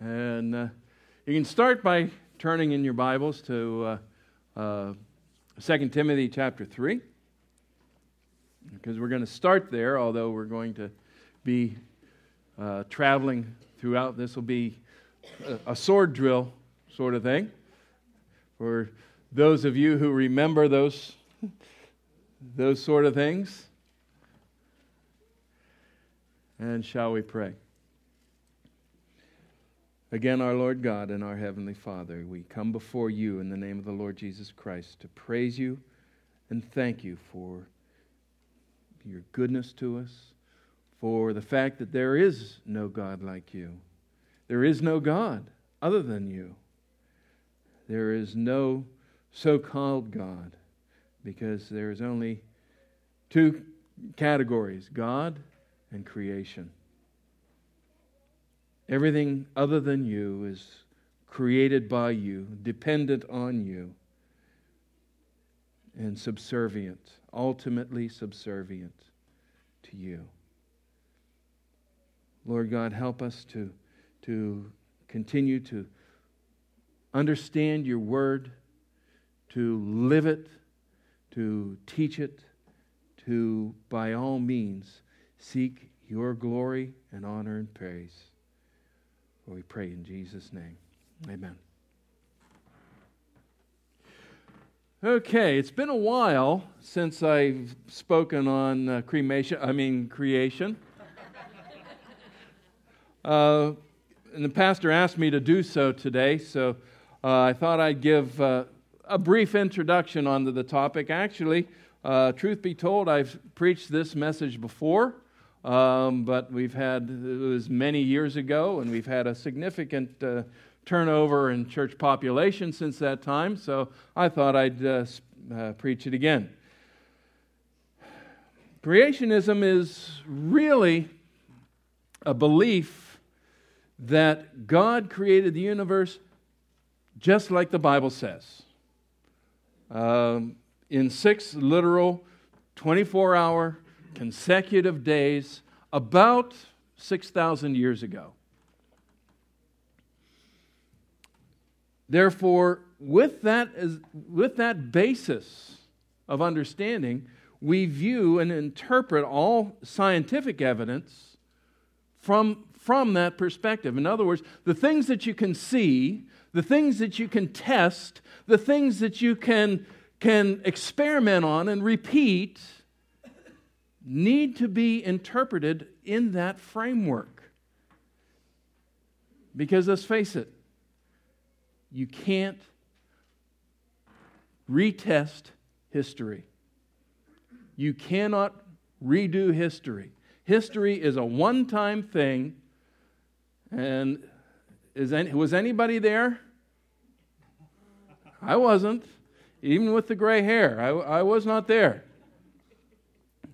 And uh, you can start by turning in your Bibles to uh, uh, 2 Timothy chapter 3, because we're going to start there, although we're going to be uh, traveling throughout. This will be a, a sword drill sort of thing. For those of you who remember those, those sort of things. And shall we pray? Again, our Lord God and our Heavenly Father, we come before you in the name of the Lord Jesus Christ to praise you and thank you for your goodness to us, for the fact that there is no God like you. There is no God other than you. There is no so called God because there is only two categories God and creation. Everything other than you is created by you, dependent on you, and subservient, ultimately subservient to you. Lord God, help us to, to continue to understand your word, to live it, to teach it, to, by all means, seek your glory and honor and praise. We pray in Jesus' name. Amen. Okay, it's been a while since I've spoken on uh, cremation, I mean creation. Uh, and the pastor asked me to do so today, so uh, I thought I'd give uh, a brief introduction onto the topic. Actually, uh, truth be told, I've preached this message before, um, but we've had, it was many years ago, and we've had a significant uh, turnover in church population since that time, so I thought I'd uh, uh, preach it again. Creationism is really a belief that God created the universe just like the Bible says. Um, in six literal 24 hour consecutive days about 6,000 years ago. Therefore, with that, with that basis of understanding, we view and interpret all scientific evidence from, from that perspective. In other words, the things that you can see, the things that you can test, the things that you can, can experiment on and repeat need to be interpreted in that framework. Because let's face it, you can't retest history. You cannot redo history. History is a one time thing. And is any, was anybody there? I wasn't. Even with the gray hair, I, I was not there.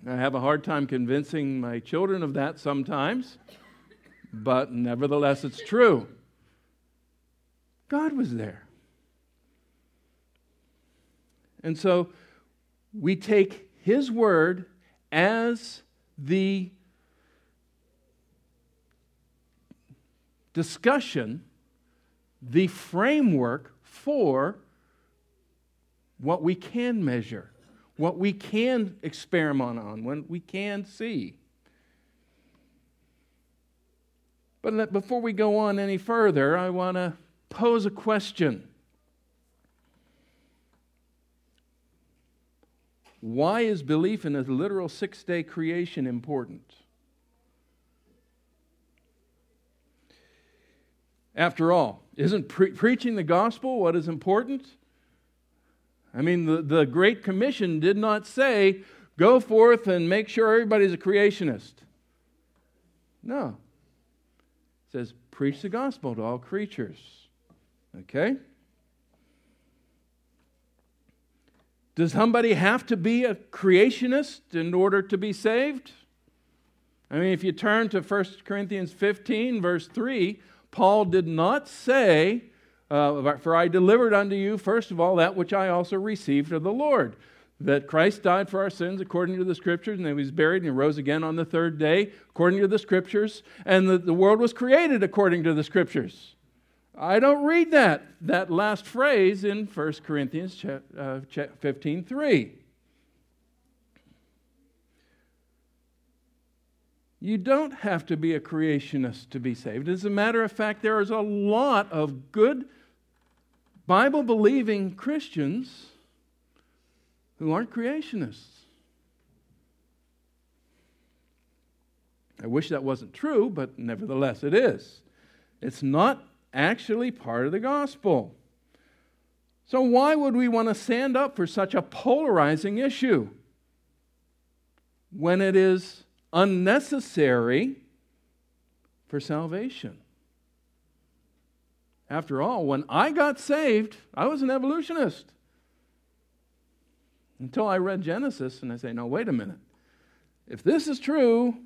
I have a hard time convincing my children of that sometimes, but nevertheless, it's true. God was there. And so we take His Word as the discussion, the framework for what we can measure what we can experiment on, what we can see. But before we go on any further, I want to pose a question. Why is belief in a literal six day creation important? After all, isn't pre- preaching the gospel what is important? I mean, the, the Great Commission did not say, go forth and make sure everybody's a creationist. No. It says, preach the gospel to all creatures. Okay? Does somebody have to be a creationist in order to be saved? I mean, if you turn to 1 Corinthians 15, verse 3, Paul did not say uh, for I delivered unto you, first of all, that which I also received of the Lord. That Christ died for our sins according to the Scriptures, and that he was buried and he rose again on the third day according to the Scriptures, and the, the world was created according to the Scriptures. I don't read that, that last phrase in 1 Corinthians uh, 15 3. You don't have to be a creationist to be saved. As a matter of fact, there is a lot of good Bible believing Christians who aren't creationists. I wish that wasn't true, but nevertheless it is. It's not actually part of the gospel. So, why would we want to stand up for such a polarizing issue when it is unnecessary for salvation? After all, when I got saved, I was an evolutionist. Until I read Genesis and I say, no, wait a minute. If this is true,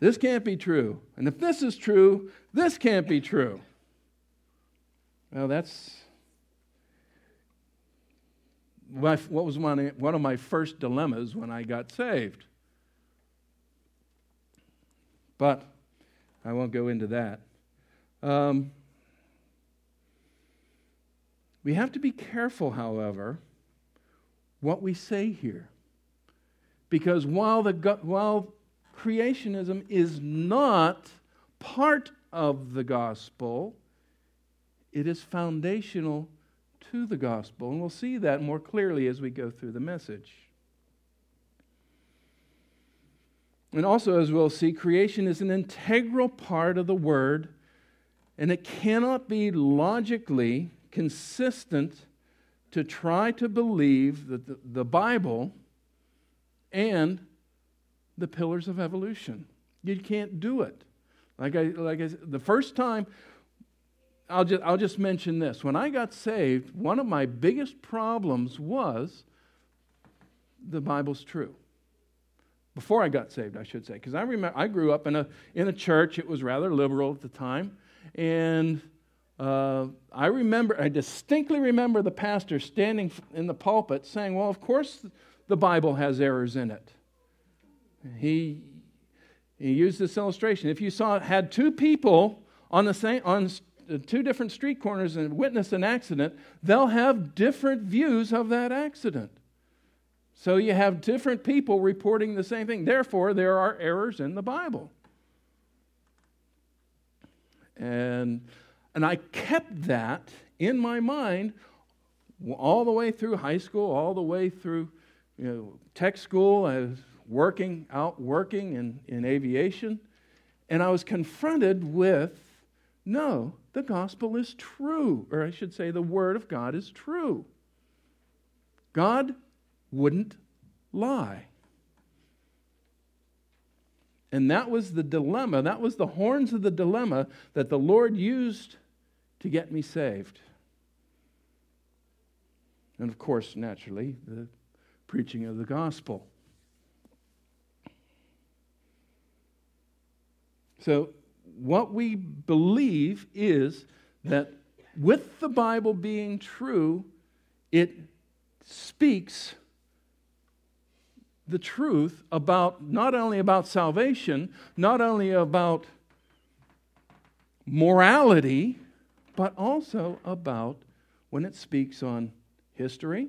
this can't be true. And if this is true, this can't be true. Well, that's what was one of my first dilemmas when I got saved. But I won't go into that. Um, we have to be careful, however, what we say here. Because while, the, while creationism is not part of the gospel, it is foundational to the gospel. And we'll see that more clearly as we go through the message. And also, as we'll see, creation is an integral part of the Word, and it cannot be logically consistent to try to believe that the, the Bible and the pillars of evolution. You can't do it. Like I, like I the first time, I'll just, I'll just mention this. When I got saved, one of my biggest problems was the Bible's true before I got saved, I should say, because I remember I grew up in a in a church. It was rather liberal at the time, and uh, I remember I distinctly remember the pastor standing in the pulpit saying, "Well, of course the Bible has errors in it." He he used this illustration. If you saw had two people on the same on two different street corners and witness an accident, they'll have different views of that accident. So you have different people reporting the same thing. Therefore, there are errors in the Bible. And, and I kept that in my mind all the way through high school, all the way through you know, tech school. I was working out, working in, in aviation. And I was confronted with no, the gospel is true. Or I should say, the word of God is true. God wouldn't lie. And that was the dilemma, that was the horns of the dilemma that the Lord used to get me saved. And of course, naturally, the preaching of the gospel. So, what we believe is that with the Bible being true, it speaks the truth about not only about salvation, not only about morality, but also about when it speaks on history,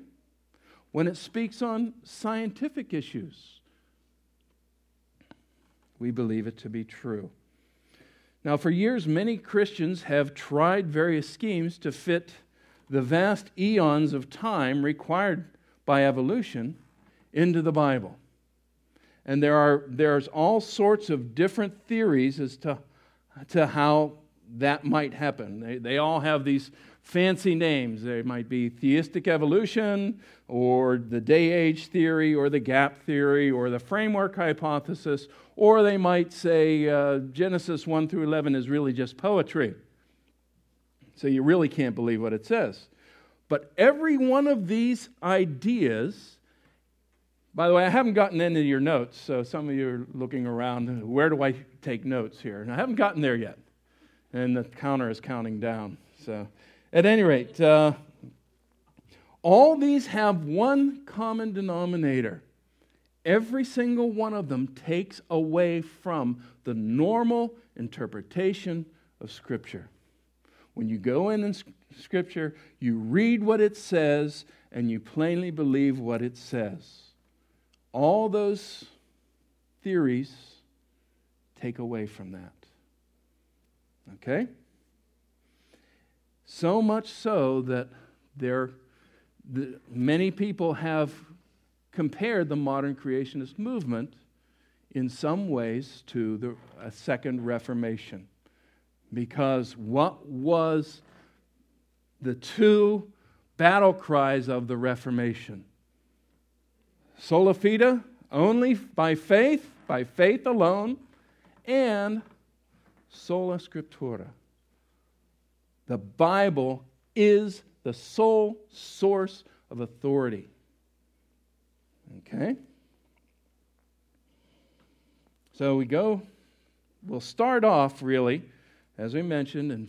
when it speaks on scientific issues. We believe it to be true. Now, for years, many Christians have tried various schemes to fit the vast eons of time required by evolution into the Bible. And there are there's all sorts of different theories as to, to how that might happen. They, they all have these fancy names. They might be theistic evolution, or the day age theory, or the gap theory, or the framework hypothesis, or they might say uh, Genesis 1 through 11 is really just poetry. So you really can't believe what it says. But every one of these ideas by the way, I haven't gotten into your notes, so some of you are looking around. Where do I take notes here? And I haven't gotten there yet. And the counter is counting down. So, at any rate, uh, all these have one common denominator. Every single one of them takes away from the normal interpretation of Scripture. When you go in in Scripture, you read what it says and you plainly believe what it says. All those theories take away from that. Okay? So much so that there, the, many people have compared the modern creationist movement in some ways to the a second reformation because what was the two battle cries of the reformation sola fide only by faith by faith alone and sola scriptura. The bible is the sole source of authority. Okay? So we go, we'll start off really, as we mentioned in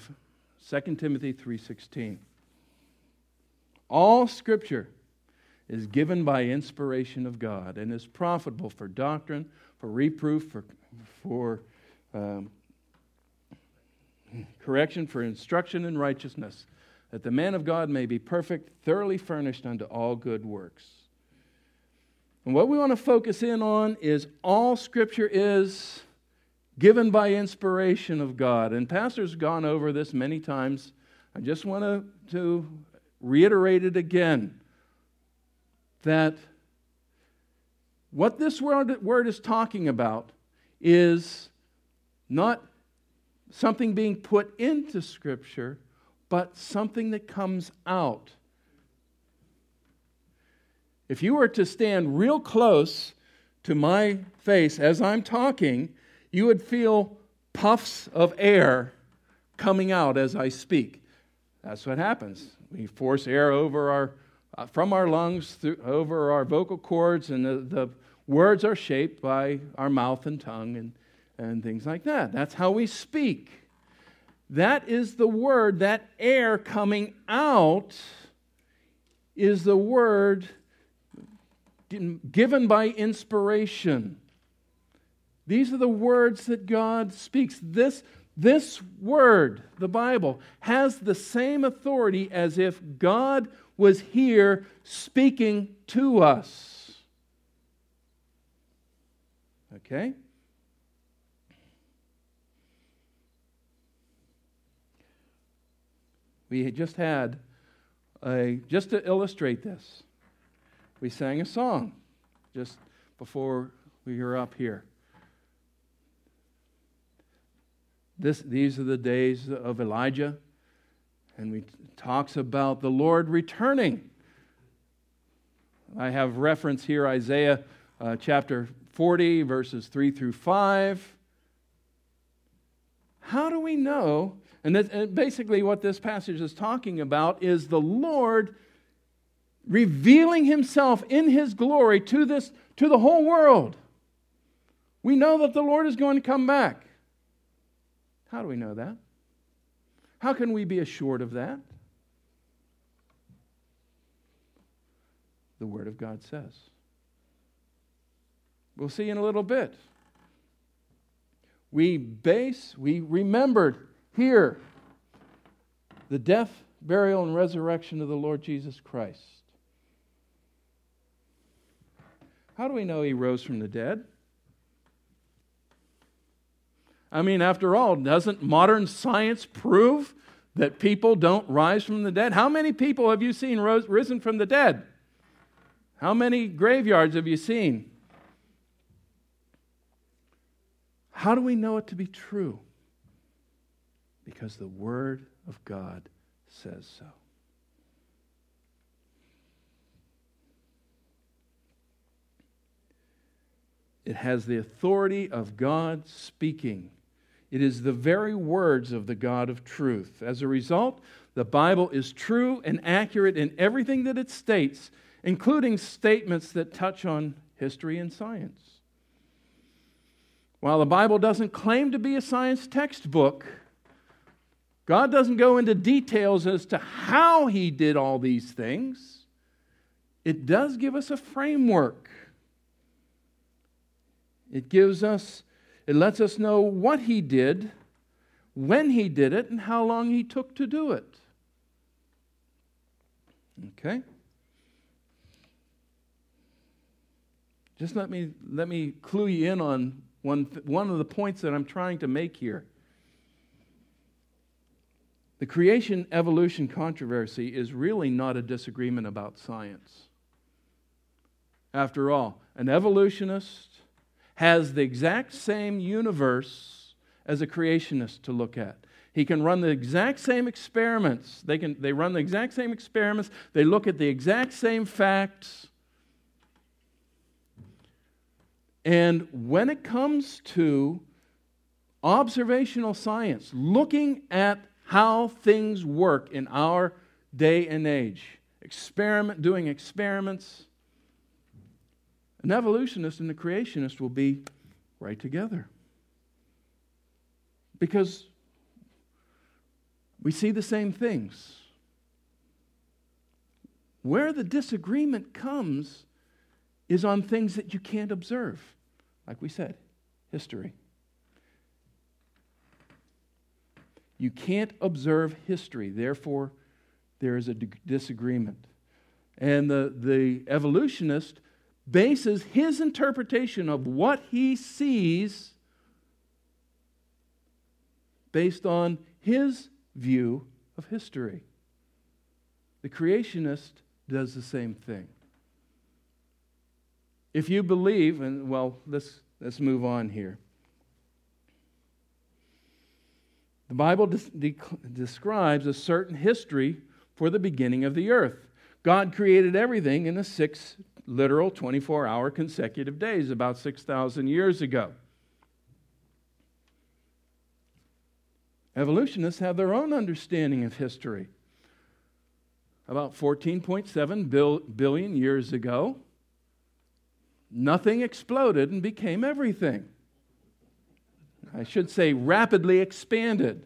2 Timothy 3:16. All scripture is given by inspiration of God and is profitable for doctrine, for reproof, for, for um, correction, for instruction in righteousness, that the man of God may be perfect, thoroughly furnished unto all good works. And what we want to focus in on is all Scripture is given by inspiration of God. And Pastor's gone over this many times. I just want to, to reiterate it again that what this word, word is talking about is not something being put into Scripture, but something that comes out if you were to stand real close to my face as I'm talking, you would feel puffs of air coming out as I speak. That's what happens. We force air over our, uh, from our lungs through, over our vocal cords, and the, the words are shaped by our mouth and tongue and, and things like that. That's how we speak. That is the word, that air coming out is the word given by inspiration. These are the words that God speaks. This, this word, the Bible, has the same authority as if God was here speaking to us. Okay? We just had a, just to illustrate this, we sang a song just before we were up here. This, these are the days of Elijah, and we talks about the Lord returning. I have reference here Isaiah uh, chapter 40, verses 3 through 5. How do we know? And, this, and basically, what this passage is talking about is the Lord revealing himself in his glory to this to the whole world. We know that the Lord is going to come back. How do we know that? How can we be assured of that? The Word of God says. We'll see in a little bit. We base, we remembered here the death, burial, and resurrection of the Lord Jesus Christ. How do we know he rose from the dead? I mean, after all, doesn't modern science prove that people don't rise from the dead? How many people have you seen rose, risen from the dead? How many graveyards have you seen? How do we know it to be true? Because the Word of God says so. It has the authority of God speaking. It is the very words of the God of truth. As a result, the Bible is true and accurate in everything that it states, including statements that touch on history and science. While the Bible doesn't claim to be a science textbook, God doesn't go into details as to how He did all these things. It does give us a framework it gives us, it lets us know what he did when he did it, and how long he took to do it. Okay? Just let me, let me clue you in on one, one of the points that I'm trying to make here. The creation evolution controversy is really not a disagreement about science. After all, an evolutionist has the exact same universe as a creationist to look at. He can run the exact same experiments. They, can, they run the exact same experiments. They look at the exact same facts. And when it comes to observational science, looking at how things work in our day and age, experiment, doing experiments, an evolutionist and a creationist will be right together. Because we see the same things. Where the disagreement comes is on things that you can't observe like we said, history. You can't observe history, therefore, there is a disagreement. And the, the evolutionist bases his interpretation of what he sees based on his view of history. The creationist does the same thing. If you believe, and well, let's, let's move on here. The Bible de- describes a certain history for the beginning of the earth. God created everything in the six literal 24 hour consecutive days about 6,000 years ago. Evolutionists have their own understanding of history. About 14.7 billion years ago, nothing exploded and became everything. I should say rapidly expanded,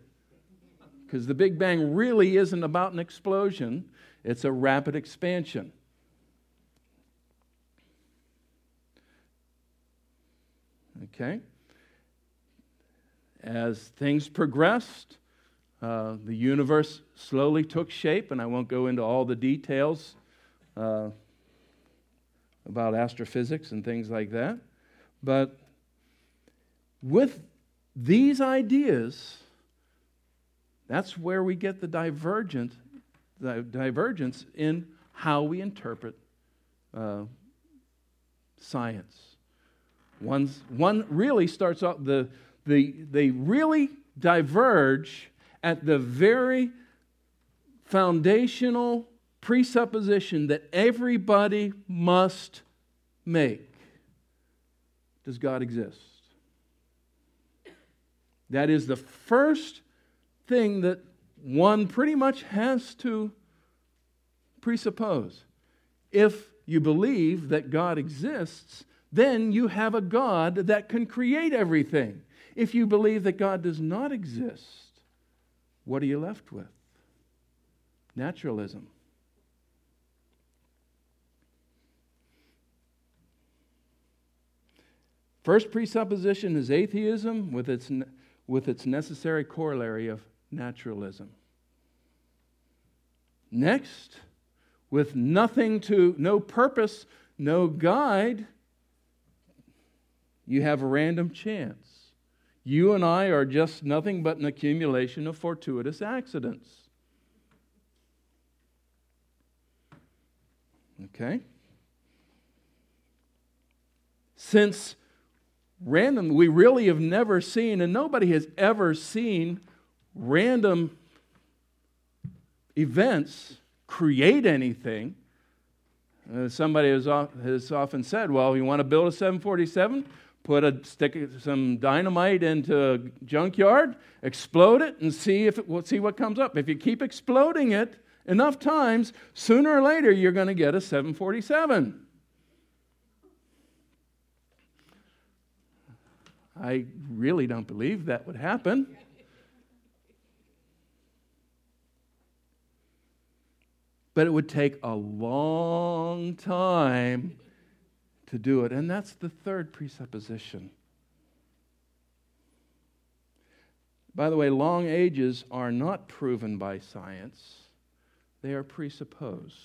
because the Big Bang really isn't about an explosion, it's a rapid expansion. Okay? As things progressed, uh, the universe slowly took shape, and I won't go into all the details. Uh, about astrophysics and things like that. But with these ideas, that's where we get the divergent, the divergence in how we interpret uh, science. One's, one really starts off the, the they really diverge at the very foundational presupposition that everybody must make Does God exist? That is the first thing that one pretty much has to presuppose. If you believe that God exists, then you have a God that can create everything. If you believe that God does not exist, what are you left with? Naturalism. First presupposition is atheism with its, with its necessary corollary of naturalism. Next, with nothing to, no purpose, no guide, you have a random chance. You and I are just nothing but an accumulation of fortuitous accidents. Okay? Since random, we really have never seen, and nobody has ever seen random events create anything. Uh, somebody has, has often said, well, you want to build a 747? Put a stick some dynamite into a junkyard, explode it, and see if it, we'll see what comes up. If you keep exploding it enough times, sooner or later you're going to get a 747. I really don't believe that would happen. But it would take a long time to do it. And that's the third presupposition. By the way, long ages are not proven by science, they are presupposed.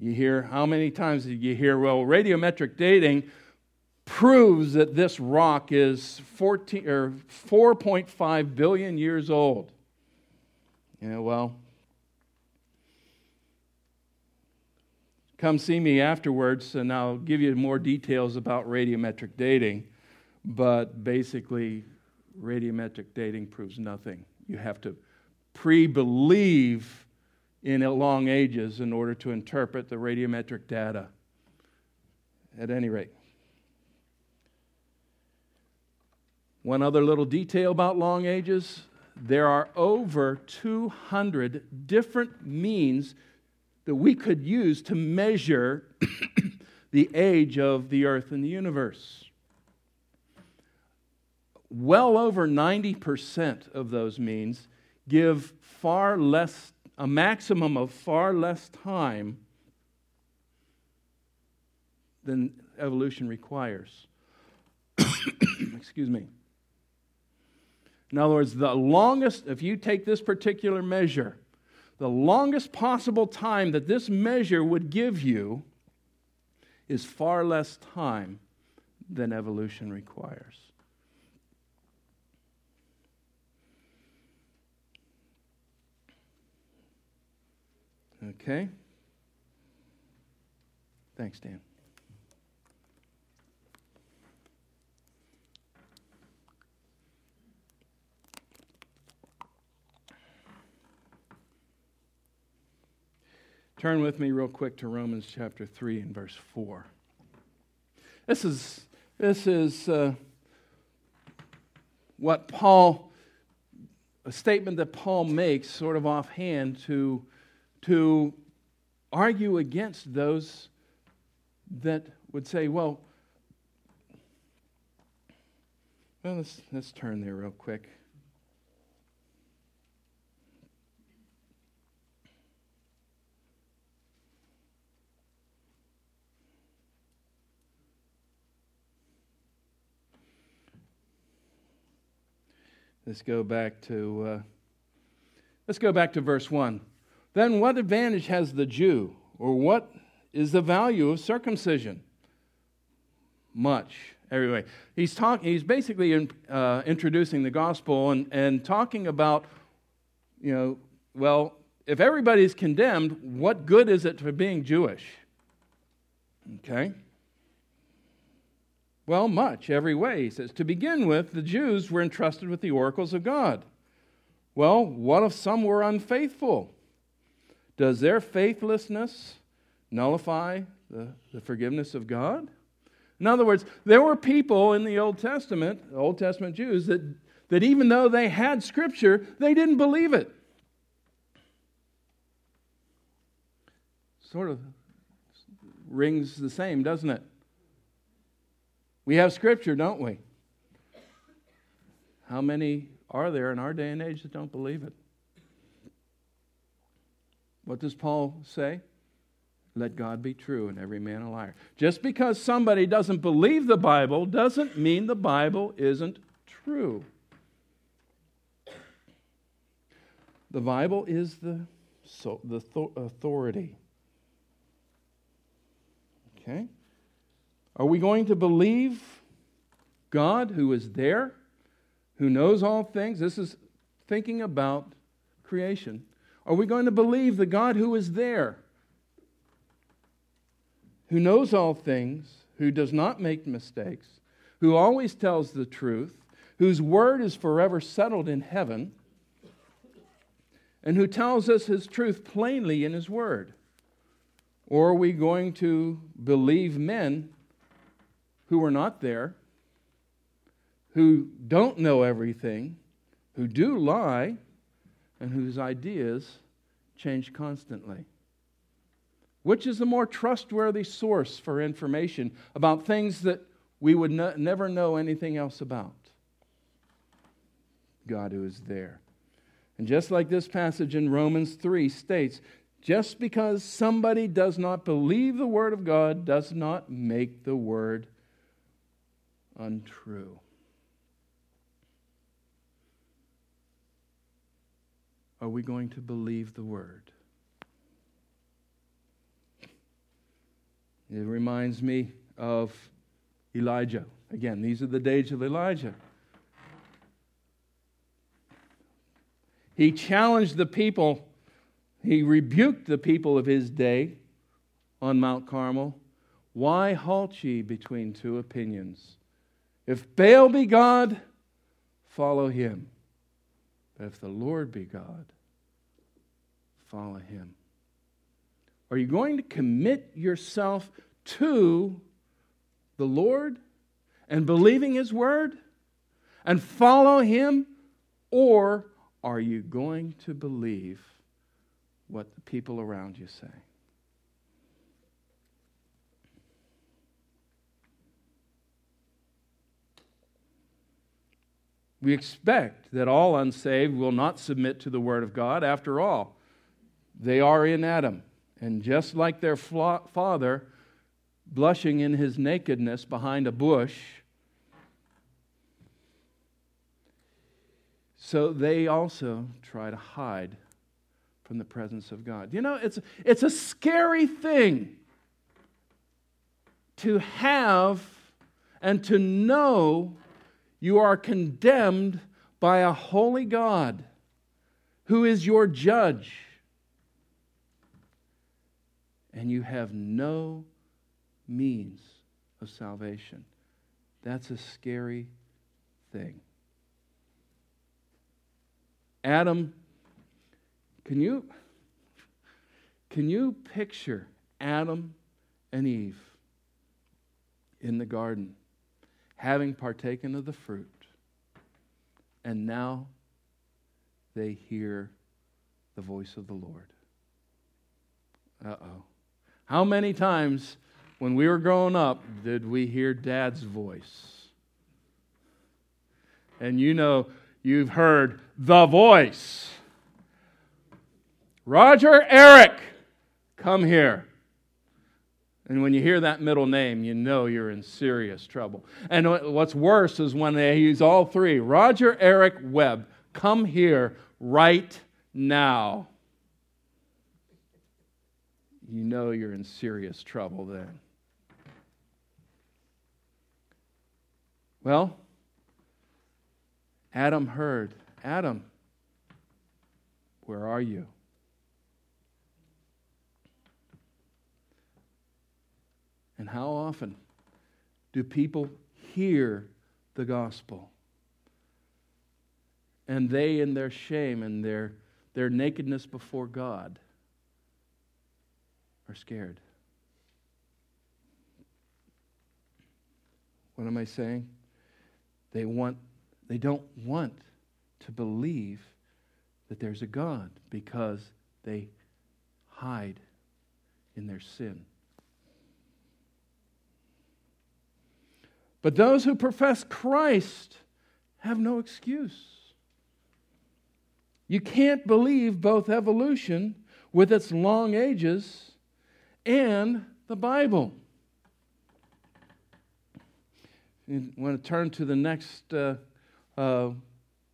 You hear, how many times did you hear, well, radiometric dating proves that this rock is 14, or 4.5 billion years old? Yeah, well, come see me afterwards and I'll give you more details about radiometric dating. But basically, radiometric dating proves nothing. You have to pre believe in long ages in order to interpret the radiometric data. At any rate, one other little detail about long ages there are over 200 different means that we could use to measure the age of the earth and the universe well over 90% of those means give far less, a maximum of far less time than evolution requires. Excuse me. In other words, the longest, if you take this particular measure, the longest possible time that this measure would give you is far less time than evolution requires. Okay? Thanks, Dan. Turn with me real quick to Romans chapter 3 and verse 4. This is, this is uh, what Paul, a statement that Paul makes sort of offhand to to argue against those that would say, well, well let's, let's turn there real quick. Let's go back to uh, let's go back to verse one then what advantage has the Jew? Or what is the value of circumcision? Much. Anyway, he's talking. He's basically in, uh, introducing the gospel and, and talking about, you know, well, if everybody's condemned, what good is it for being Jewish? Okay. Well, much, every way. He says, to begin with, the Jews were entrusted with the oracles of God. Well, what if some were unfaithful? Does their faithlessness nullify the, the forgiveness of God? In other words, there were people in the Old Testament, Old Testament Jews, that, that even though they had Scripture, they didn't believe it. Sort of rings the same, doesn't it? We have Scripture, don't we? How many are there in our day and age that don't believe it? What does Paul say? Let God be true and every man a liar. Just because somebody doesn't believe the Bible doesn't mean the Bible isn't true. The Bible is the, so, the th- authority. Okay? Are we going to believe God who is there, who knows all things? This is thinking about creation. Are we going to believe the God who is there, who knows all things, who does not make mistakes, who always tells the truth, whose word is forever settled in heaven, and who tells us his truth plainly in his word? Or are we going to believe men who are not there, who don't know everything, who do lie, and whose ideas change constantly. Which is a more trustworthy source for information about things that we would no, never know anything else about? God who is there. And just like this passage in Romans 3 states, just because somebody does not believe the Word of God does not make the Word untrue. Are we going to believe the word? It reminds me of Elijah. Again, these are the days of Elijah. He challenged the people, he rebuked the people of his day on Mount Carmel. Why halt ye between two opinions? If Baal be God, follow him. But if the Lord be God, follow him. Are you going to commit yourself to the Lord and believing his word and follow him? Or are you going to believe what the people around you say? We expect that all unsaved will not submit to the Word of God. After all, they are in Adam. And just like their father, blushing in his nakedness behind a bush, so they also try to hide from the presence of God. You know, it's, it's a scary thing to have and to know you are condemned by a holy God who is your judge. And you have no means of salvation. That's a scary thing. Adam, can you, can you picture Adam and Eve in the garden? Having partaken of the fruit, and now they hear the voice of the Lord. Uh oh. How many times when we were growing up did we hear dad's voice? And you know, you've heard the voice. Roger Eric, come here. And when you hear that middle name, you know you're in serious trouble. And what's worse is when they use all three Roger Eric Webb, come here right now. You know you're in serious trouble then. Well, Adam heard, Adam, where are you? And how often do people hear the gospel? And they, in their shame and their, their nakedness before God, are scared. What am I saying? They want they don't want to believe that there's a God because they hide in their sin. But those who profess Christ have no excuse. You can't believe both evolution with its long ages and the Bible. You want to turn to the next uh, uh,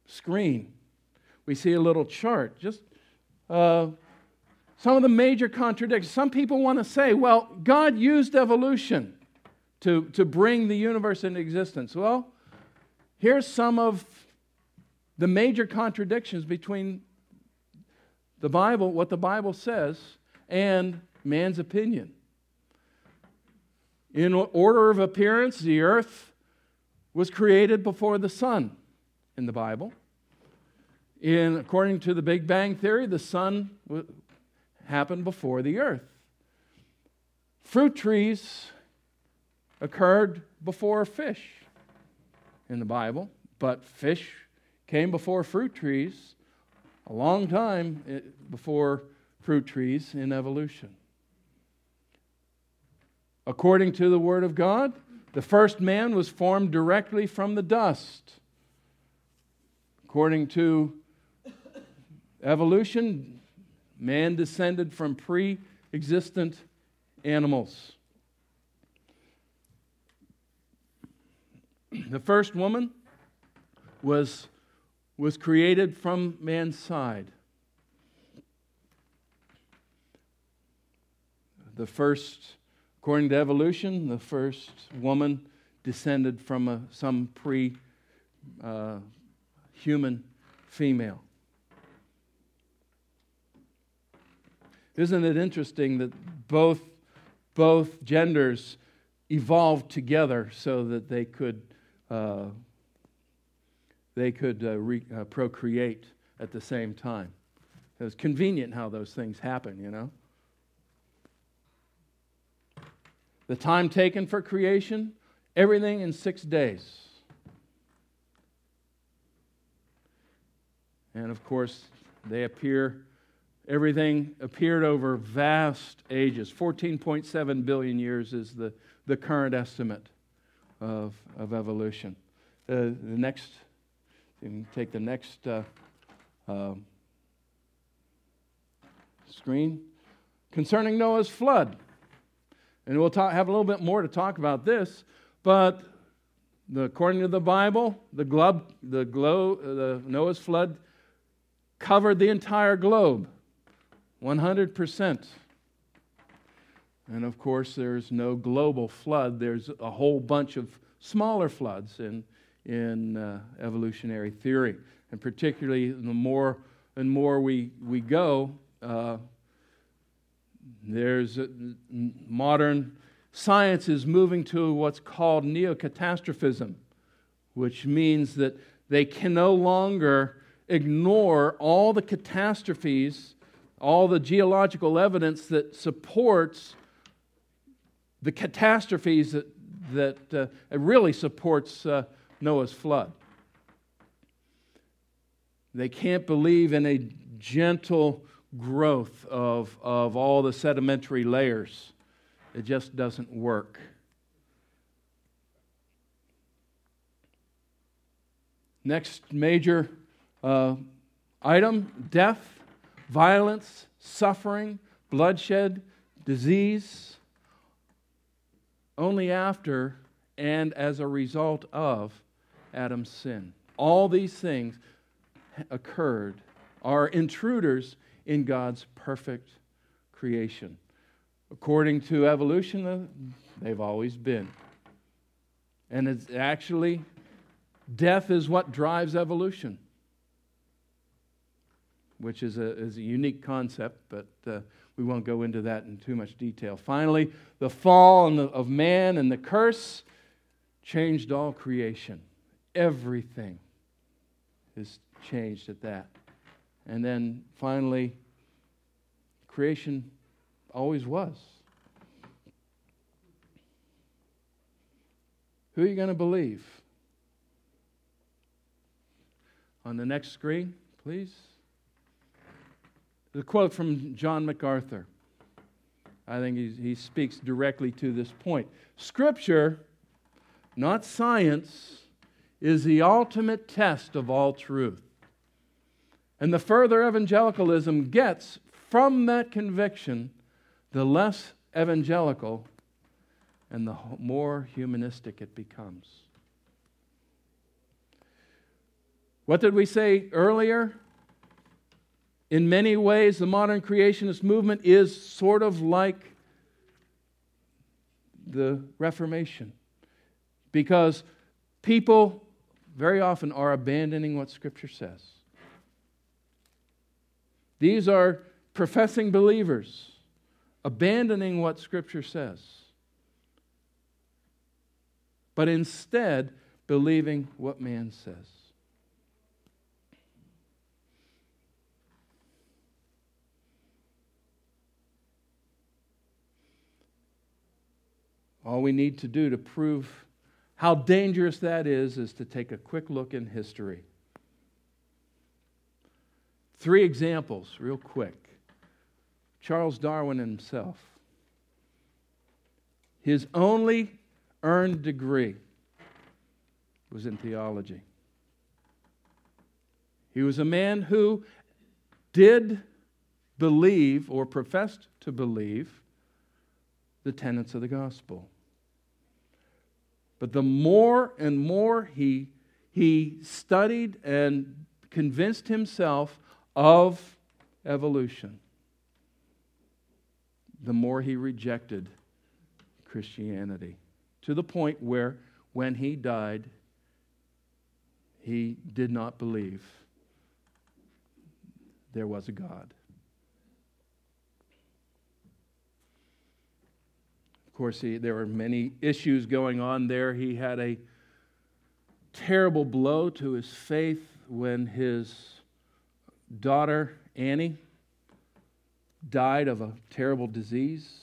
screen. We see a little chart. Just uh, some of the major contradictions. Some people want to say, well, God used evolution to, to bring the universe into existence? Well, here's some of the major contradictions between the Bible, what the Bible says, and man's opinion. In order of appearance, the earth was created before the sun in the Bible. In, according to the Big Bang Theory, the sun happened before the earth. Fruit trees occurred before fish in the Bible, but fish came before fruit trees a long time eh, before fruit trees in evolution. According to the Word of God, the first man was formed directly from the dust. According to evolution, man descended from pre existent animals. the first woman was, was created from man's side. The first, according to evolution, the first woman descended from a, some pre uh, human female. Isn't it interesting that both, both genders evolved together so that they could uh, they could uh, re, uh, procreate at the same time? It was convenient how those things happen, you know? The time taken for creation, everything in six days. And of course, they appear, everything appeared over vast ages. 14.7 billion years is the, the current estimate of, of evolution. Uh, the next, you can take the next uh, uh, screen. Concerning Noah's flood. And we'll talk, have a little bit more to talk about this, but the, according to the Bible, the, globe, the, globe, uh, the Noah's flood covered the entire globe 100%. And of course, there's no global flood, there's a whole bunch of smaller floods in, in uh, evolutionary theory. And particularly, the more and more we, we go, uh, there's a, modern science is moving to what's called neocatastrophism, which means that they can no longer ignore all the catastrophes, all the geological evidence that supports the catastrophes that, that uh, really supports uh, Noah's flood. They can't believe in a gentle growth of, of all the sedimentary layers. It just doesn't work. Next major uh, item death, violence, suffering, bloodshed, disease. Only after and as a result of Adam's sin. All these things occurred, are intruders in God's perfect creation. According to evolution, uh, they've always been. And it's actually, death is what drives evolution which is a, is a unique concept, but uh, we won't go into that in too much detail. Finally, the fall of man and the curse changed all creation. Everything is changed at that. And then finally, creation always was. Who are you going to believe? On the next screen, please. The quote from John MacArthur. I think he speaks directly to this point. Scripture, not science, is the ultimate test of all truth. And the further evangelicalism gets from that conviction, the less evangelical and the more humanistic it becomes. What did we say earlier? In many ways, the modern creationist movement is sort of like the Reformation because people very often are abandoning what Scripture says. These are professing believers abandoning what Scripture says, but instead believing what man says. All we need to do to prove how dangerous that is is to take a quick look in history. Three examples, real quick. Charles Darwin himself. His only earned degree was in theology. He was a man who did believe or professed to believe the tenets of the gospel. But the more and more he, he studied and convinced himself of evolution, the more he rejected Christianity. To the point where, when he died, he did not believe there was a God. Of course, he, there were many issues going on there. He had a terrible blow to his faith when his daughter, Annie, died of a terrible disease,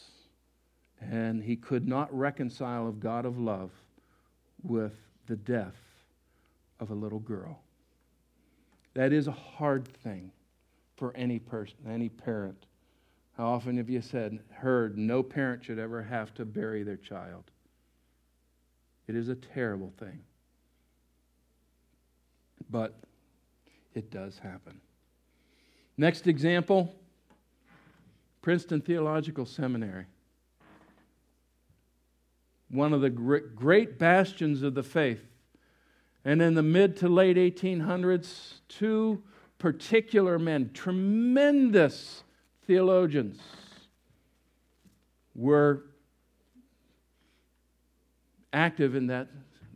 and he could not reconcile a God of love with the death of a little girl. That is a hard thing for any person, any parent. How often have you said, heard, no parent should ever have to bury their child? It is a terrible thing. But it does happen. Next example Princeton Theological Seminary. One of the great bastions of the faith. And in the mid to late 1800s, two particular men, tremendous theologians, were active in that,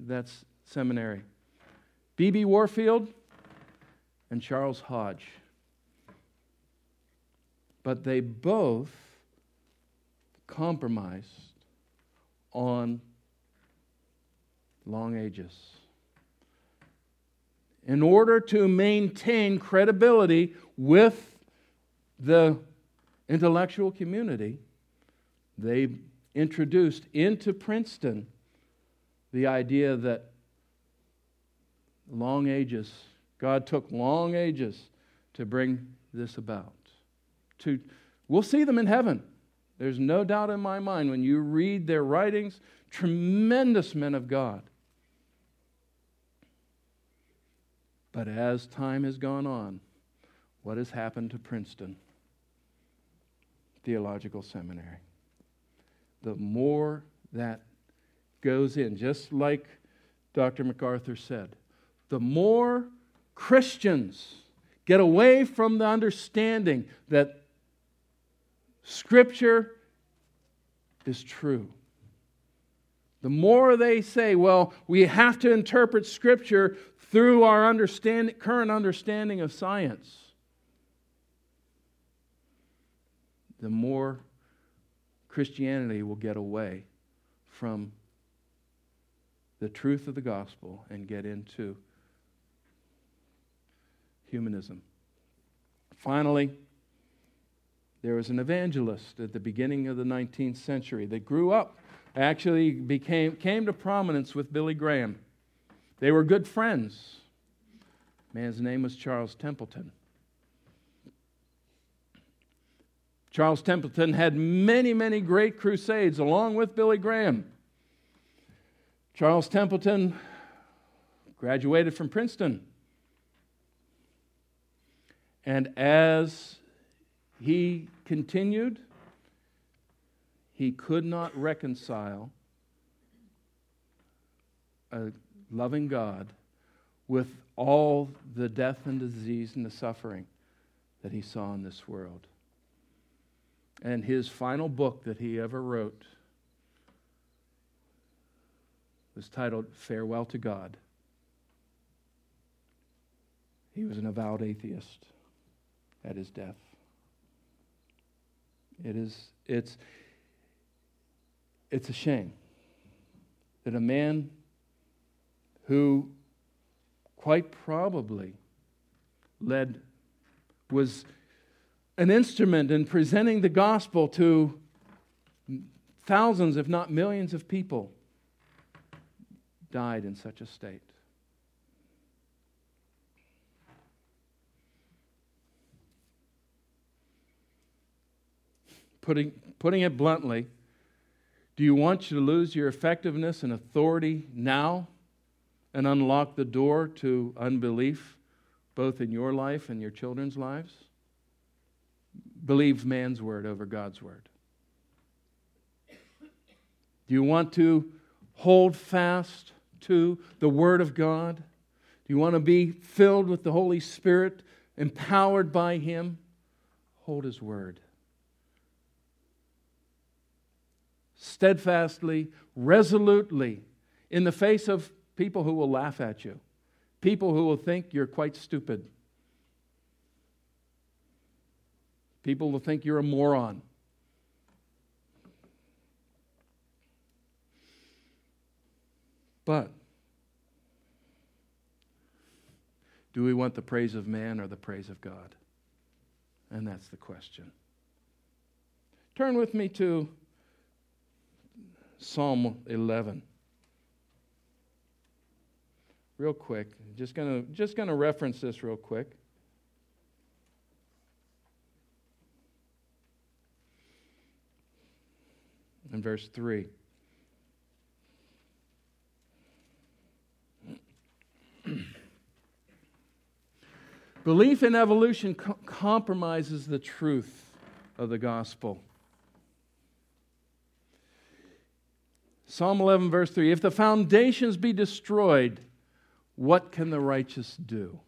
that seminary. B.B. Warfield and Charles Hodge. But they both compromised on long ages. In order to maintain credibility with the intellectual community, they introduced into Princeton the idea that long ages, God took long ages to bring this about to we'll see them in heaven. There's no doubt in my mind when you read their writings, tremendous men of God. But as time has gone on, what has happened to Princeton Theological Seminary? The more that goes in, just like Dr. MacArthur said, the more Christians get away from the understanding that Scripture is true. The more they say, well, we have to interpret Scripture through our understand, current understanding of science, the more Christianity will get away from the truth of the gospel and get into humanism. Finally, there was an evangelist at the beginning of the 19th century that grew up, actually became, came to prominence with Billy Graham. They were good friends. Man's name was Charles Templeton. Charles Templeton had many, many great crusades along with Billy Graham. Charles Templeton graduated from Princeton. And as he continued, he could not reconcile a loving God with all the death and disease and the suffering that he saw in this world. And his final book that he ever wrote was titled Farewell to God. He was an avowed atheist at his death. It is, it's, it's a shame that a man who quite probably led, was an instrument in presenting the gospel to thousands, if not millions, of people, died in such a state. Putting, putting it bluntly, do you want you to lose your effectiveness and authority now and unlock the door to unbelief, both in your life and your children's lives? Believe man's word over God's word. Do you want to hold fast to the Word of God? Do you want to be filled with the Holy Spirit, empowered by Him? Hold His Word. steadfastly, resolutely, in the face of people who will laugh at you, people who will think you're quite stupid, people will think you're a moron. But do we want the praise of man or the praise of God? And that's the question. Turn with me to Psalm 11. Real quick. Just to just to reference this real quick. In verse 3. Belief in evolution co- compromises the truth of the gospel. Psalm 11, verse 3 If the foundations be destroyed, what can the righteous do?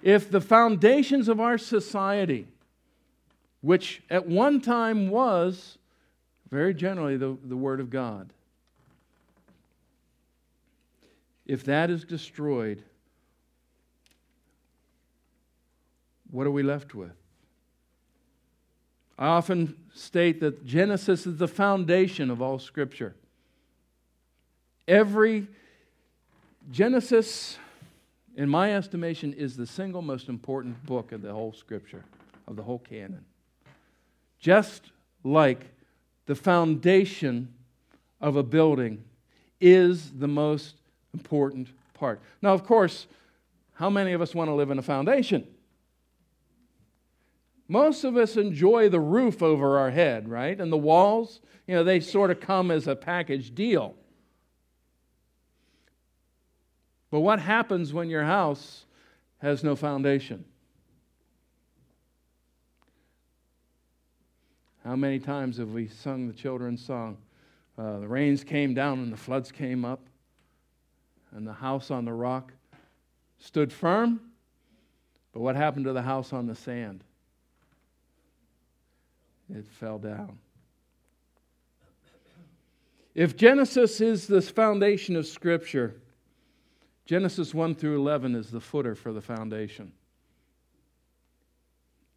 If the foundations of our society, which at one time was very generally the, the Word of God, if that is destroyed, what are we left with? I often state that Genesis is the foundation of all Scripture. Every Genesis, in my estimation, is the single most important book of the whole Scripture, of the whole canon. Just like the foundation of a building is the most important part. Now, of course, how many of us want to live in a foundation? Most of us enjoy the roof over our head, right? And the walls, you know, they sort of come as a package deal. But what happens when your house has no foundation? How many times have we sung the children's song? Uh, the rains came down and the floods came up, and the house on the rock stood firm. But what happened to the house on the sand? it fell down. If Genesis is the foundation of Scripture, Genesis 1 through 11 is the footer for the foundation.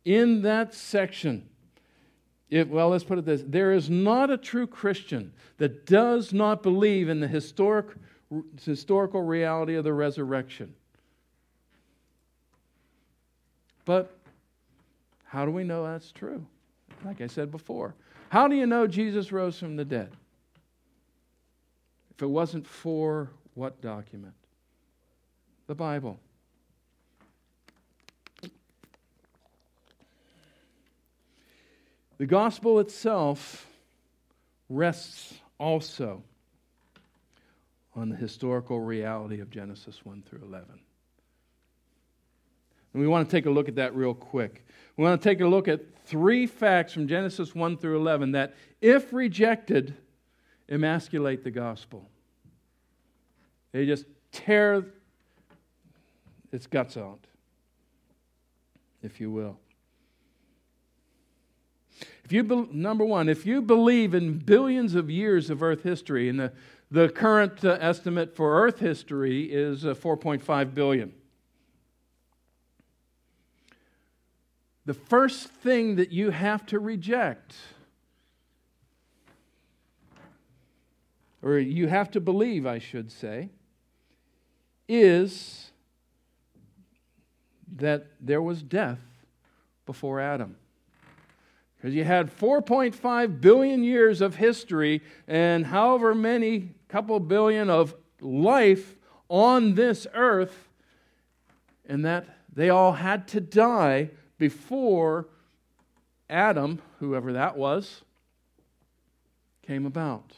In that section, if, well, let's put it this there is not a true Christian that does not believe in the historic, historical reality of the resurrection. But how do we know that's true? like I said before. How do you know Jesus rose from the dead? If it wasn't for what document? The Bible. The gospel itself rests also on the historical reality of Genesis 1 through 11. And we want to take a look at that real quick. We want to take a look at three facts from Genesis 1 through 11 that, if rejected, emasculate the gospel. They just tear its guts out, if you will. If you be, number one, if you believe in billions of years of Earth history, and the, the current uh, estimate for Earth history is uh, 4.5 billion. the first thing that you have to reject, or you have to believe, I should say, is that there was death before Adam. Because you had 4.5 billion years of history and however many couple billion of life on this earth, and that they all had to die before Adam, whoever that was, came about.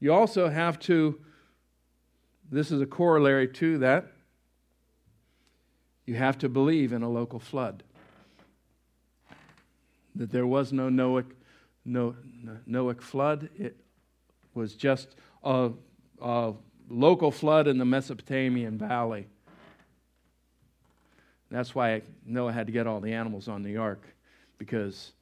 You also have to, this is a corollary to that, you have to believe in a local flood. That there was no Noahic, no, Noahic flood. It was just a, a local flood in the Mesopotamian valley. That's why Noah had to get all the animals on the ark, because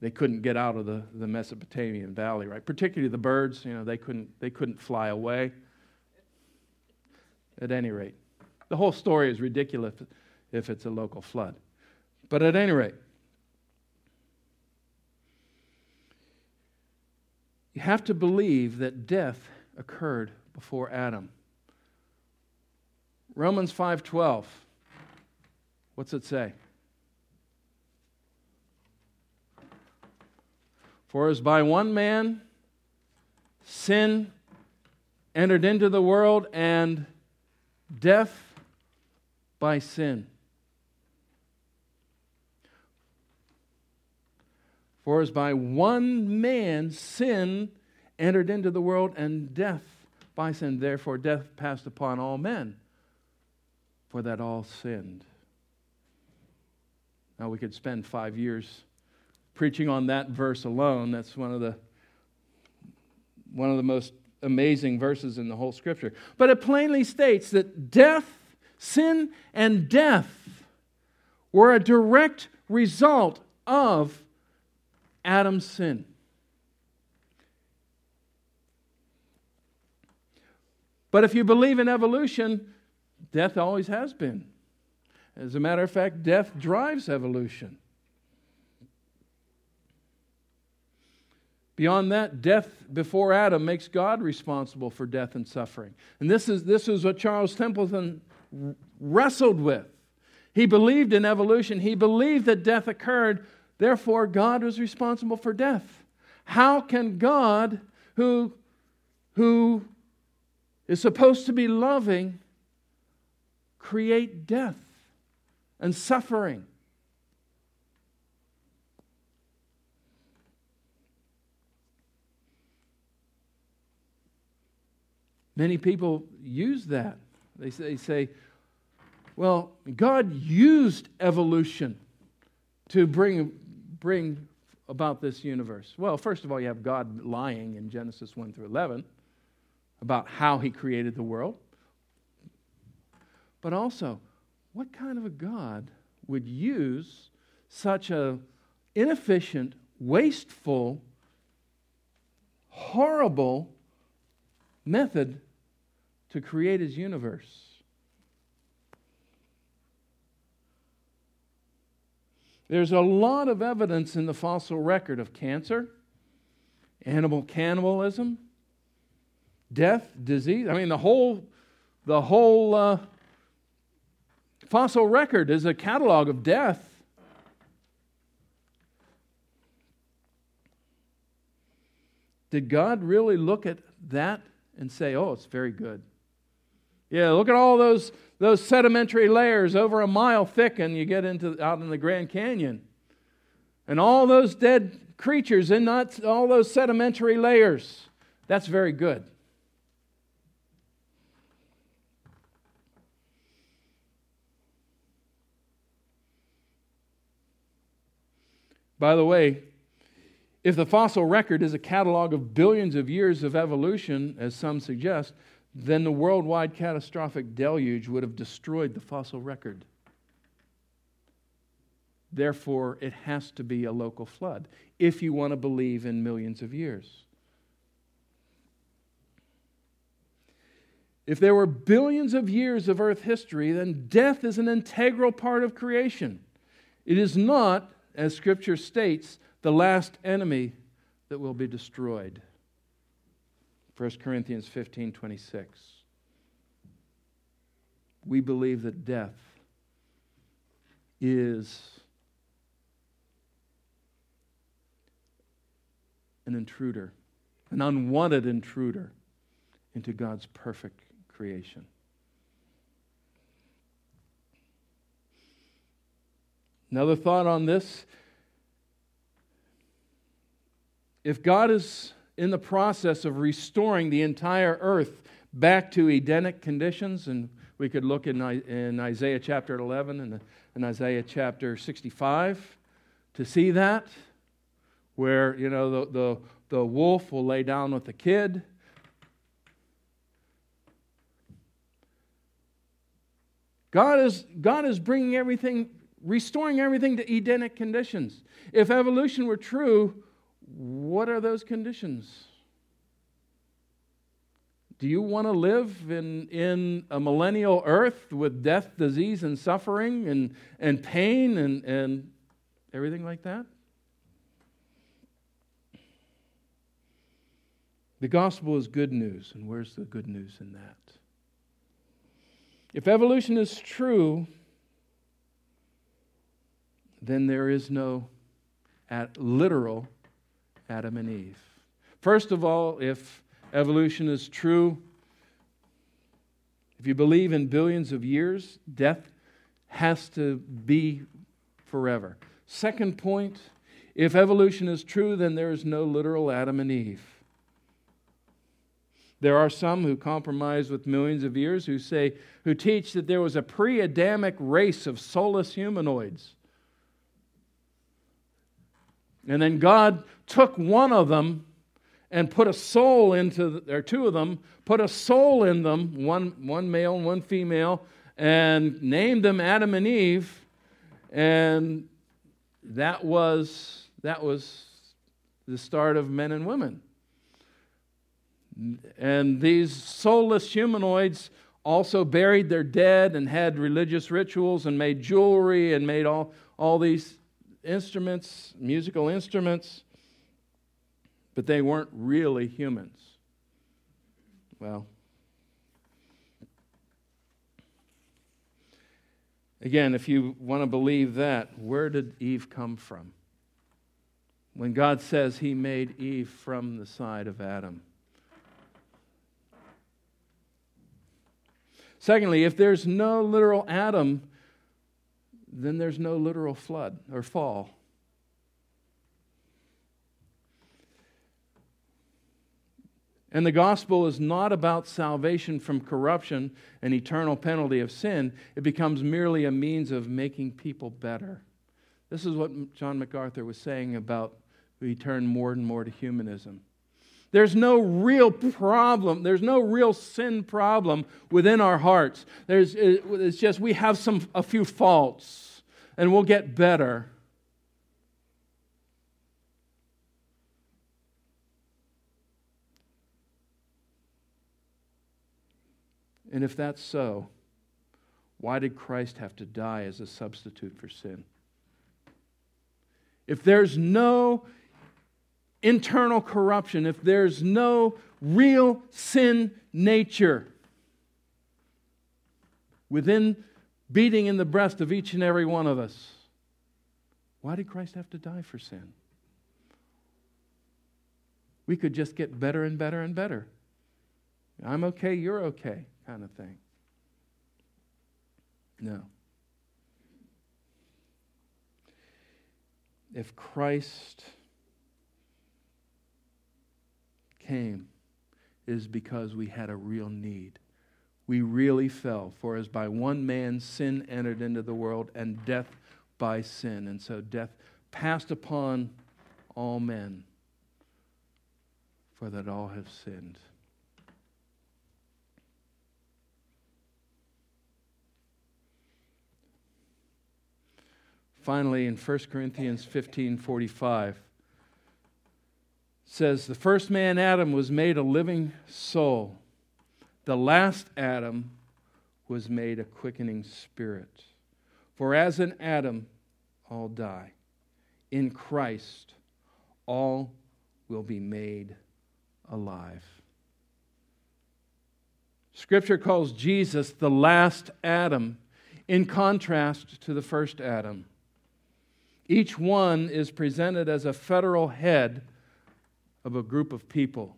they couldn't get out of the, the Mesopotamian valley, right? Particularly the birds, you know, they couldn't, they couldn't fly away. At any rate, the whole story is ridiculous if it's a local flood. But at any rate, you have to believe that death occurred before Adam. Romans 5:12. What's it say? For as by one man sin entered into the world, and death by sin. For as by one man sin entered into the world, and death by sin. Therefore, death passed upon all men, for that all sinned. Now, we could spend five years preaching on that verse alone. That's one of the one of the most amazing verses in the whole scripture. But it plainly states that death, sin, and death were a direct result of Adam's sin. But if you believe in evolution, death always has been. As a matter of fact, death drives evolution. Beyond that, death before Adam makes God responsible for death and suffering. And this is, this is what Charles Templeton wrestled with. He believed in evolution, he believed that death occurred, therefore, God was responsible for death. How can God, who, who is supposed to be loving, create death and suffering? Many people use that. They say, they say, well, God used evolution to bring, bring about this universe. Well, first of all, you have God lying in Genesis 1 through 11 about how he created the world. But also, what kind of a God would use such an inefficient, wasteful, horrible method to create his universe. There's a lot of evidence in the fossil record of cancer, animal cannibalism, death, disease. I mean, the whole, the whole uh, fossil record is a catalog of death. Did God really look at that and say, oh, it's very good. Yeah, look at all those, those sedimentary layers over a mile thick, and you get into out in the Grand Canyon. And all those dead creatures in all those sedimentary layers. That's very good. By the way, if the fossil record is a catalog of billions of years of evolution, as some suggest, then the worldwide catastrophic deluge would have destroyed the fossil record. Therefore, it has to be a local flood if you want to believe in millions of years. If there were billions of years of Earth history, then death is an integral part of creation. It is not, as Scripture states, the last enemy that will be destroyed. 1 Corinthians 15 26. We believe that death is an intruder, an unwanted intruder into God's perfect creation. Another thought on this if God is in the process of restoring the entire earth back to Edenic conditions, and we could look in, in Isaiah chapter 11 and in Isaiah chapter 65 to see that, where, you know, the, the, the wolf will lay down with the kid. God is, God is bringing everything restoring everything to Edenic conditions. If evolution were true, what are those conditions? Do you want to live in, in a millennial earth with death, disease, and suffering and, and pain and, and everything like that? The gospel is good news, and where's the good news in that? If evolution is true, then there is no at literal Adam and Eve. First of all, if evolution is true, if you believe in billions of years, death has to be forever. Second point, if evolution is true, then there is no literal Adam and Eve. There are some who compromise with millions of years who say, who teach that there was a pre Adamic race of soulless humanoids. And then God took one of them and put a soul into, or two of them, put a soul in them, one, one male and one female, and named them Adam and Eve. And that was, that was the start of men and women. And these soulless humanoids also buried their dead and had religious rituals and made jewelry and made all, all these instruments, musical instruments, but they weren't really humans. Well, again, if you want to believe that, where did Eve come from? When God says he made Eve from the side of Adam. Secondly, if there's no literal Adam, then there's no literal flood or fall. And the gospel is not about salvation from corruption and eternal penalty of sin. It becomes merely a means of making people better. This is what John MacArthur was saying about we turn more and more to humanism. There's no real problem. There's no real sin problem within our hearts. There's, it's just we have some, a few faults and we'll get better. And if that's so, why did Christ have to die as a substitute for sin? If there's no internal corruption, if there's no real sin nature within beating in the breast of each and every one of us, why did Christ have to die for sin? We could just get better and better and better. I'm okay, you're okay, kind of thing. No. If Christ came is because we had a real need. We really fell, for as by one man sin entered into the world, and death by sin. And so death passed upon all men, for that all have sinned. Finally, in 1 Corinthians 15 45, says the first man, Adam, was made a living soul. The last Adam was made a quickening spirit. For as in Adam, all die. In Christ, all will be made alive. Scripture calls Jesus the last Adam in contrast to the first Adam. Each one is presented as a federal head of a group of people.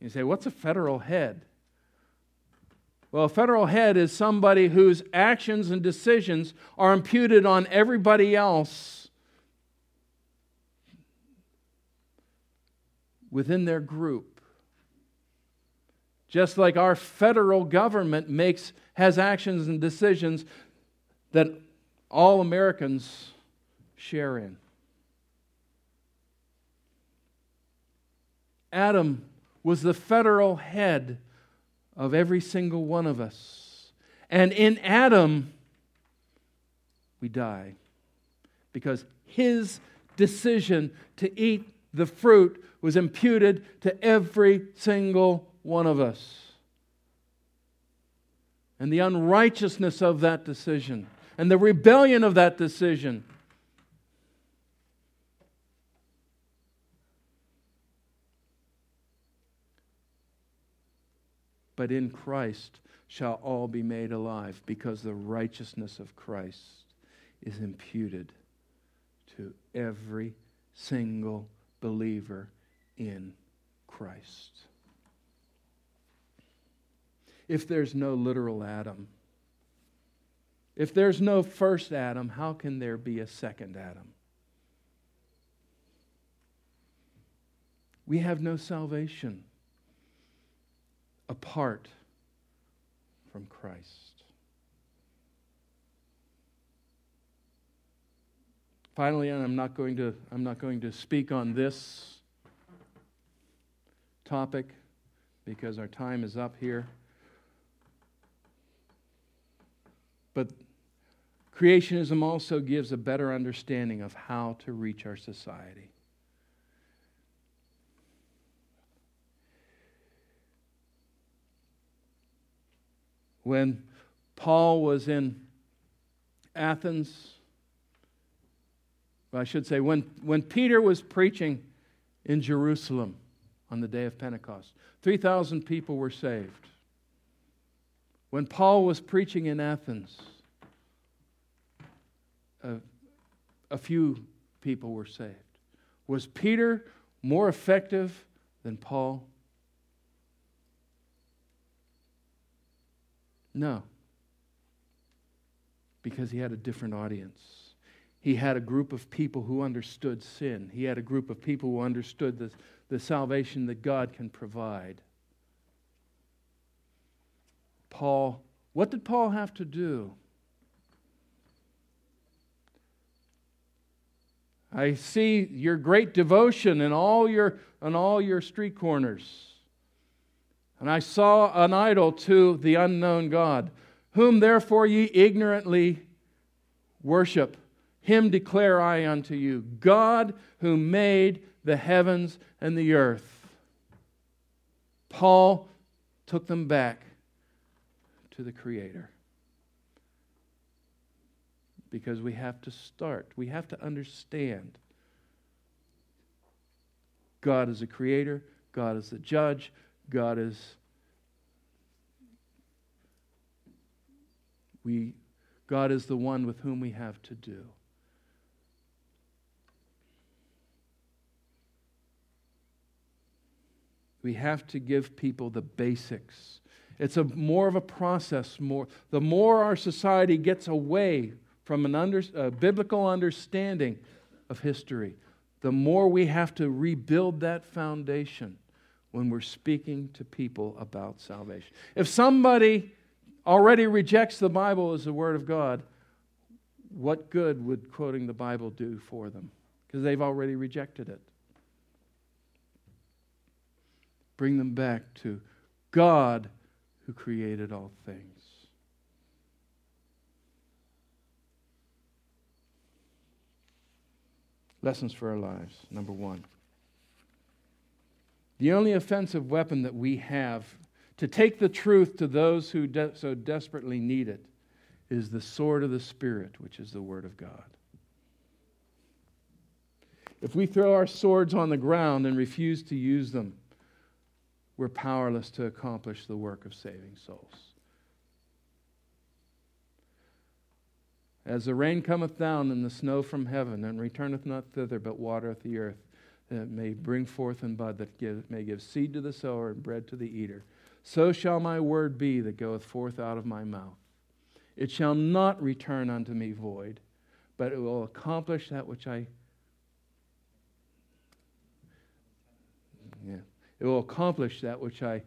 You say, what's a federal head? Well, a federal head is somebody whose actions and decisions are imputed on everybody else within their group. Just like our federal government makes has actions and decisions that all Americans share in. Adam was the federal head of every single one of us. And in Adam, we die. Because his decision to eat the fruit was imputed to every single one of us. And the unrighteousness of that decision and the rebellion of that decision. But in Christ shall all be made alive, because the righteousness of Christ is imputed to every single believer in Christ. If there's no literal Adam, if there's no first Adam, how can there be a second Adam? We have no salvation apart from Christ. Finally, and I'm not going to, I'm not going to speak on this topic because our time is up here. But creationism also gives a better understanding of how to reach our society. When Paul was in Athens, I should say, when, when Peter was preaching in Jerusalem on the day of Pentecost, 3,000 people were saved. When Paul was preaching in Athens, a, a few people were saved. Was Peter more effective than Paul? No, because he had a different audience. He had a group of people who understood sin. He had a group of people who understood the, the salvation that God can provide. Paul, what did Paul have to do? I see your great devotion in all your, on all your street corners. And I saw an idol to the unknown God, whom therefore ye ignorantly worship. Him declare I unto you God who made the heavens and the earth. Paul took them back to the Creator. Because we have to start, we have to understand God is a creator, God is the judge, God is. We, God is the one with whom we have to do. We have to give people the basics. It's a more of a process. More the more our society gets away from an under, a biblical understanding of history, the more we have to rebuild that foundation when we're speaking to people about salvation. If somebody already rejects the Bible as the Word of God, what good would quoting the Bible do for them? Because they've already rejected it bring them back to God who created all things. Lessons for our lives. Number one. The only offensive weapon that we have to take the truth to those who de- so desperately need it is the sword of the Spirit, which is the Word of God. If we throw our swords on the ground and refuse to use them, we're powerless to accomplish the work of saving souls. As the rain cometh down and the snow from heaven, and returneth not thither, but watereth the earth, that it may bring forth and bud, that give, may give seed to the sower and bread to the eater, so shall my word be that goeth forth out of my mouth. It shall not return unto me void, but it will accomplish that which I. Yeah. It will accomplish that which I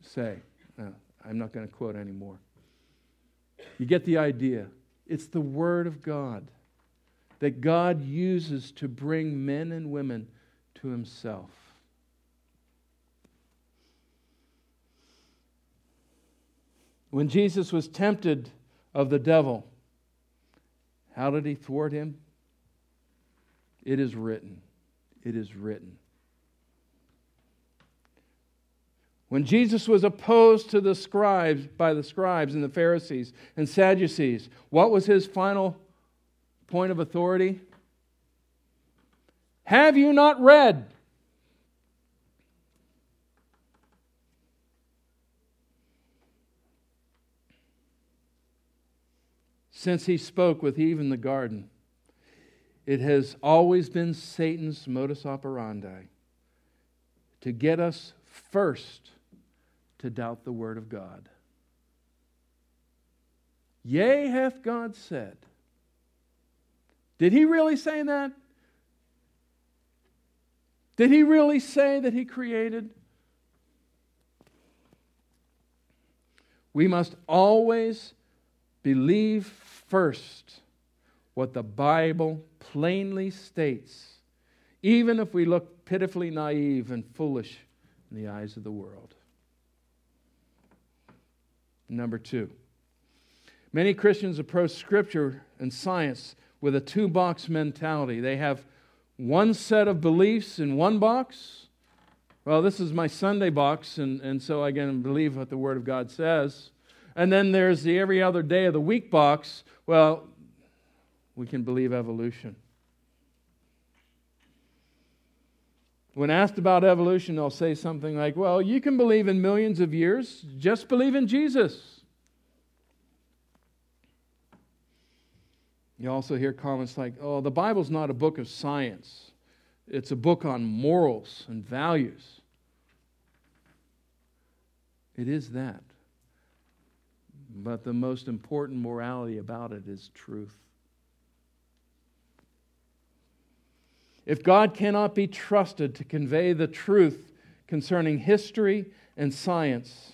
say. No, I'm not going to quote anymore. You get the idea. It's the Word of God that God uses to bring men and women to Himself. When Jesus was tempted of the devil, How did he thwart him? It is written. It is written. When Jesus was opposed to the scribes by the scribes and the Pharisees and Sadducees, what was his final point of authority? Have you not read? Since he spoke with Eve in the garden, it has always been Satan's modus operandi to get us first to doubt the word of God. Yea, hath God said. Did he really say that? Did he really say that he created? We must always believe first what the Bible plainly states, even if we look pitifully naive and foolish in the eyes of the world. Number two, many Christians approach Scripture and science with a two box mentality. They have one set of beliefs in one box. Well, this is my Sunday box, and, and so I can believe what the Word of God says. And then there's the every other day of the week box. Well, we can believe evolution. When asked about evolution, they'll say something like, Well, you can believe in millions of years, just believe in Jesus. You also hear comments like, Oh, the Bible's not a book of science, it's a book on morals and values. It is that. But the most important morality about it is truth. If God cannot be trusted to convey the truth concerning history and science,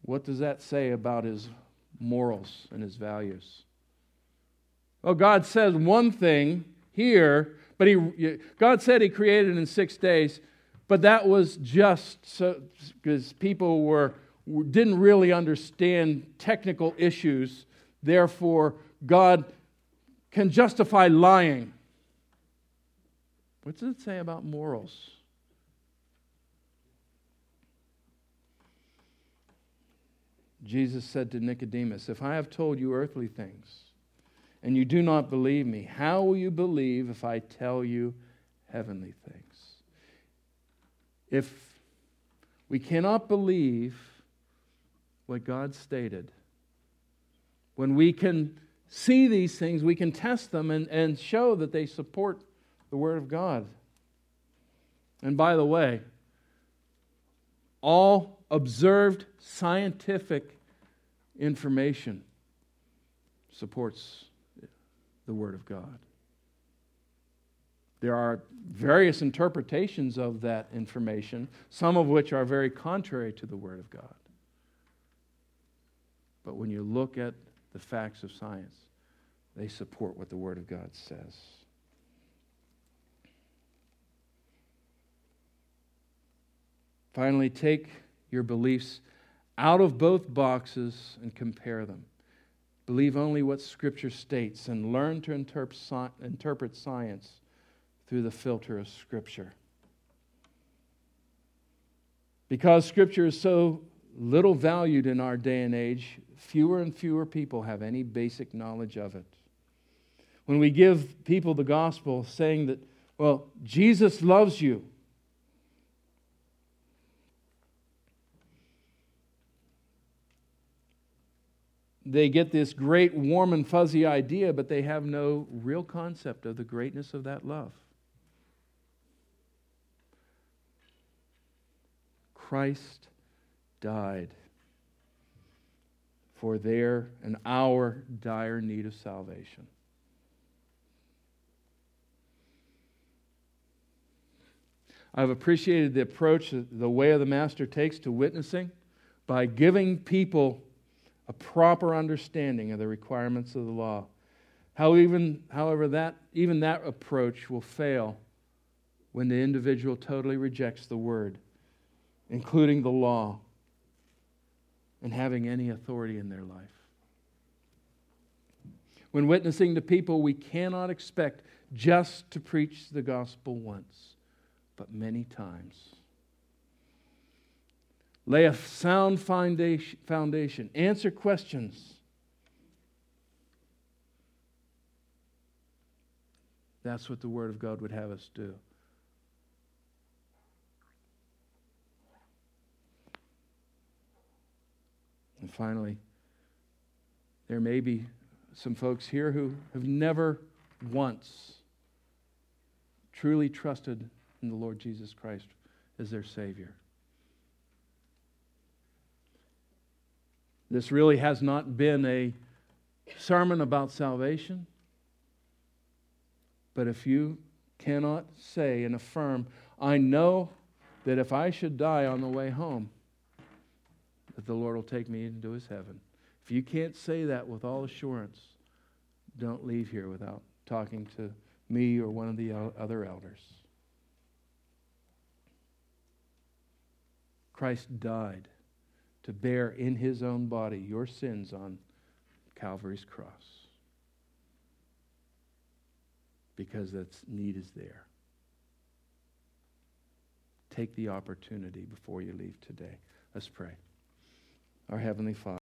what does that say about his morals and his values? Well, God says one thing here, but he, God said he created in six days, but that was just because people were didn't really understand technical issues. Therefore, God can justify lying. What does it say about morals? Jesus said to Nicodemus, If I have told you earthly things and you do not believe me, how will you believe if I tell you heavenly things? If we cannot believe what God stated, when we can see these things, we can test them and, and show that they support the Word of God. And by the way, all observed scientific information supports the Word of God. There are various interpretations of that information, some of which are very contrary to the Word of God. But when you look at the facts of science, they support what the Word of God says. Finally, take your beliefs out of both boxes and compare them. Believe only what Scripture states and learn to interpret science through the filter of Scripture. Because Scripture is so little valued in our day and age, fewer and fewer people have any basic knowledge of it. When we give people the gospel saying that, well, Jesus loves you, they get this great, warm, and fuzzy idea, but they have no real concept of the greatness of that love. Christ died for their and our dire need of salvation. I've appreciated the approach the way of the Master takes to witnessing by giving people a proper understanding of the requirements of the law. How even, however, that, even that approach will fail when the individual totally rejects the word, including the law, and having any authority in their life. When witnessing to people, we cannot expect just to preach the gospel once, but many times. Lay a sound foundation, answer questions. That's what the Word of God would have us do. And finally, there may be some folks here who have never once truly trusted in the Lord Jesus Christ as their Savior. This really has not been a sermon about salvation. But if you cannot say and affirm, I know that if I should die on the way home, that the Lord will take me into his heaven. If you can't say that with all assurance, don't leave here without talking to me or one of the other elders. Christ died to bear in his own body your sins on Calvary's cross because that need is there. Take the opportunity before you leave today. Let's pray. Our Heavenly Father.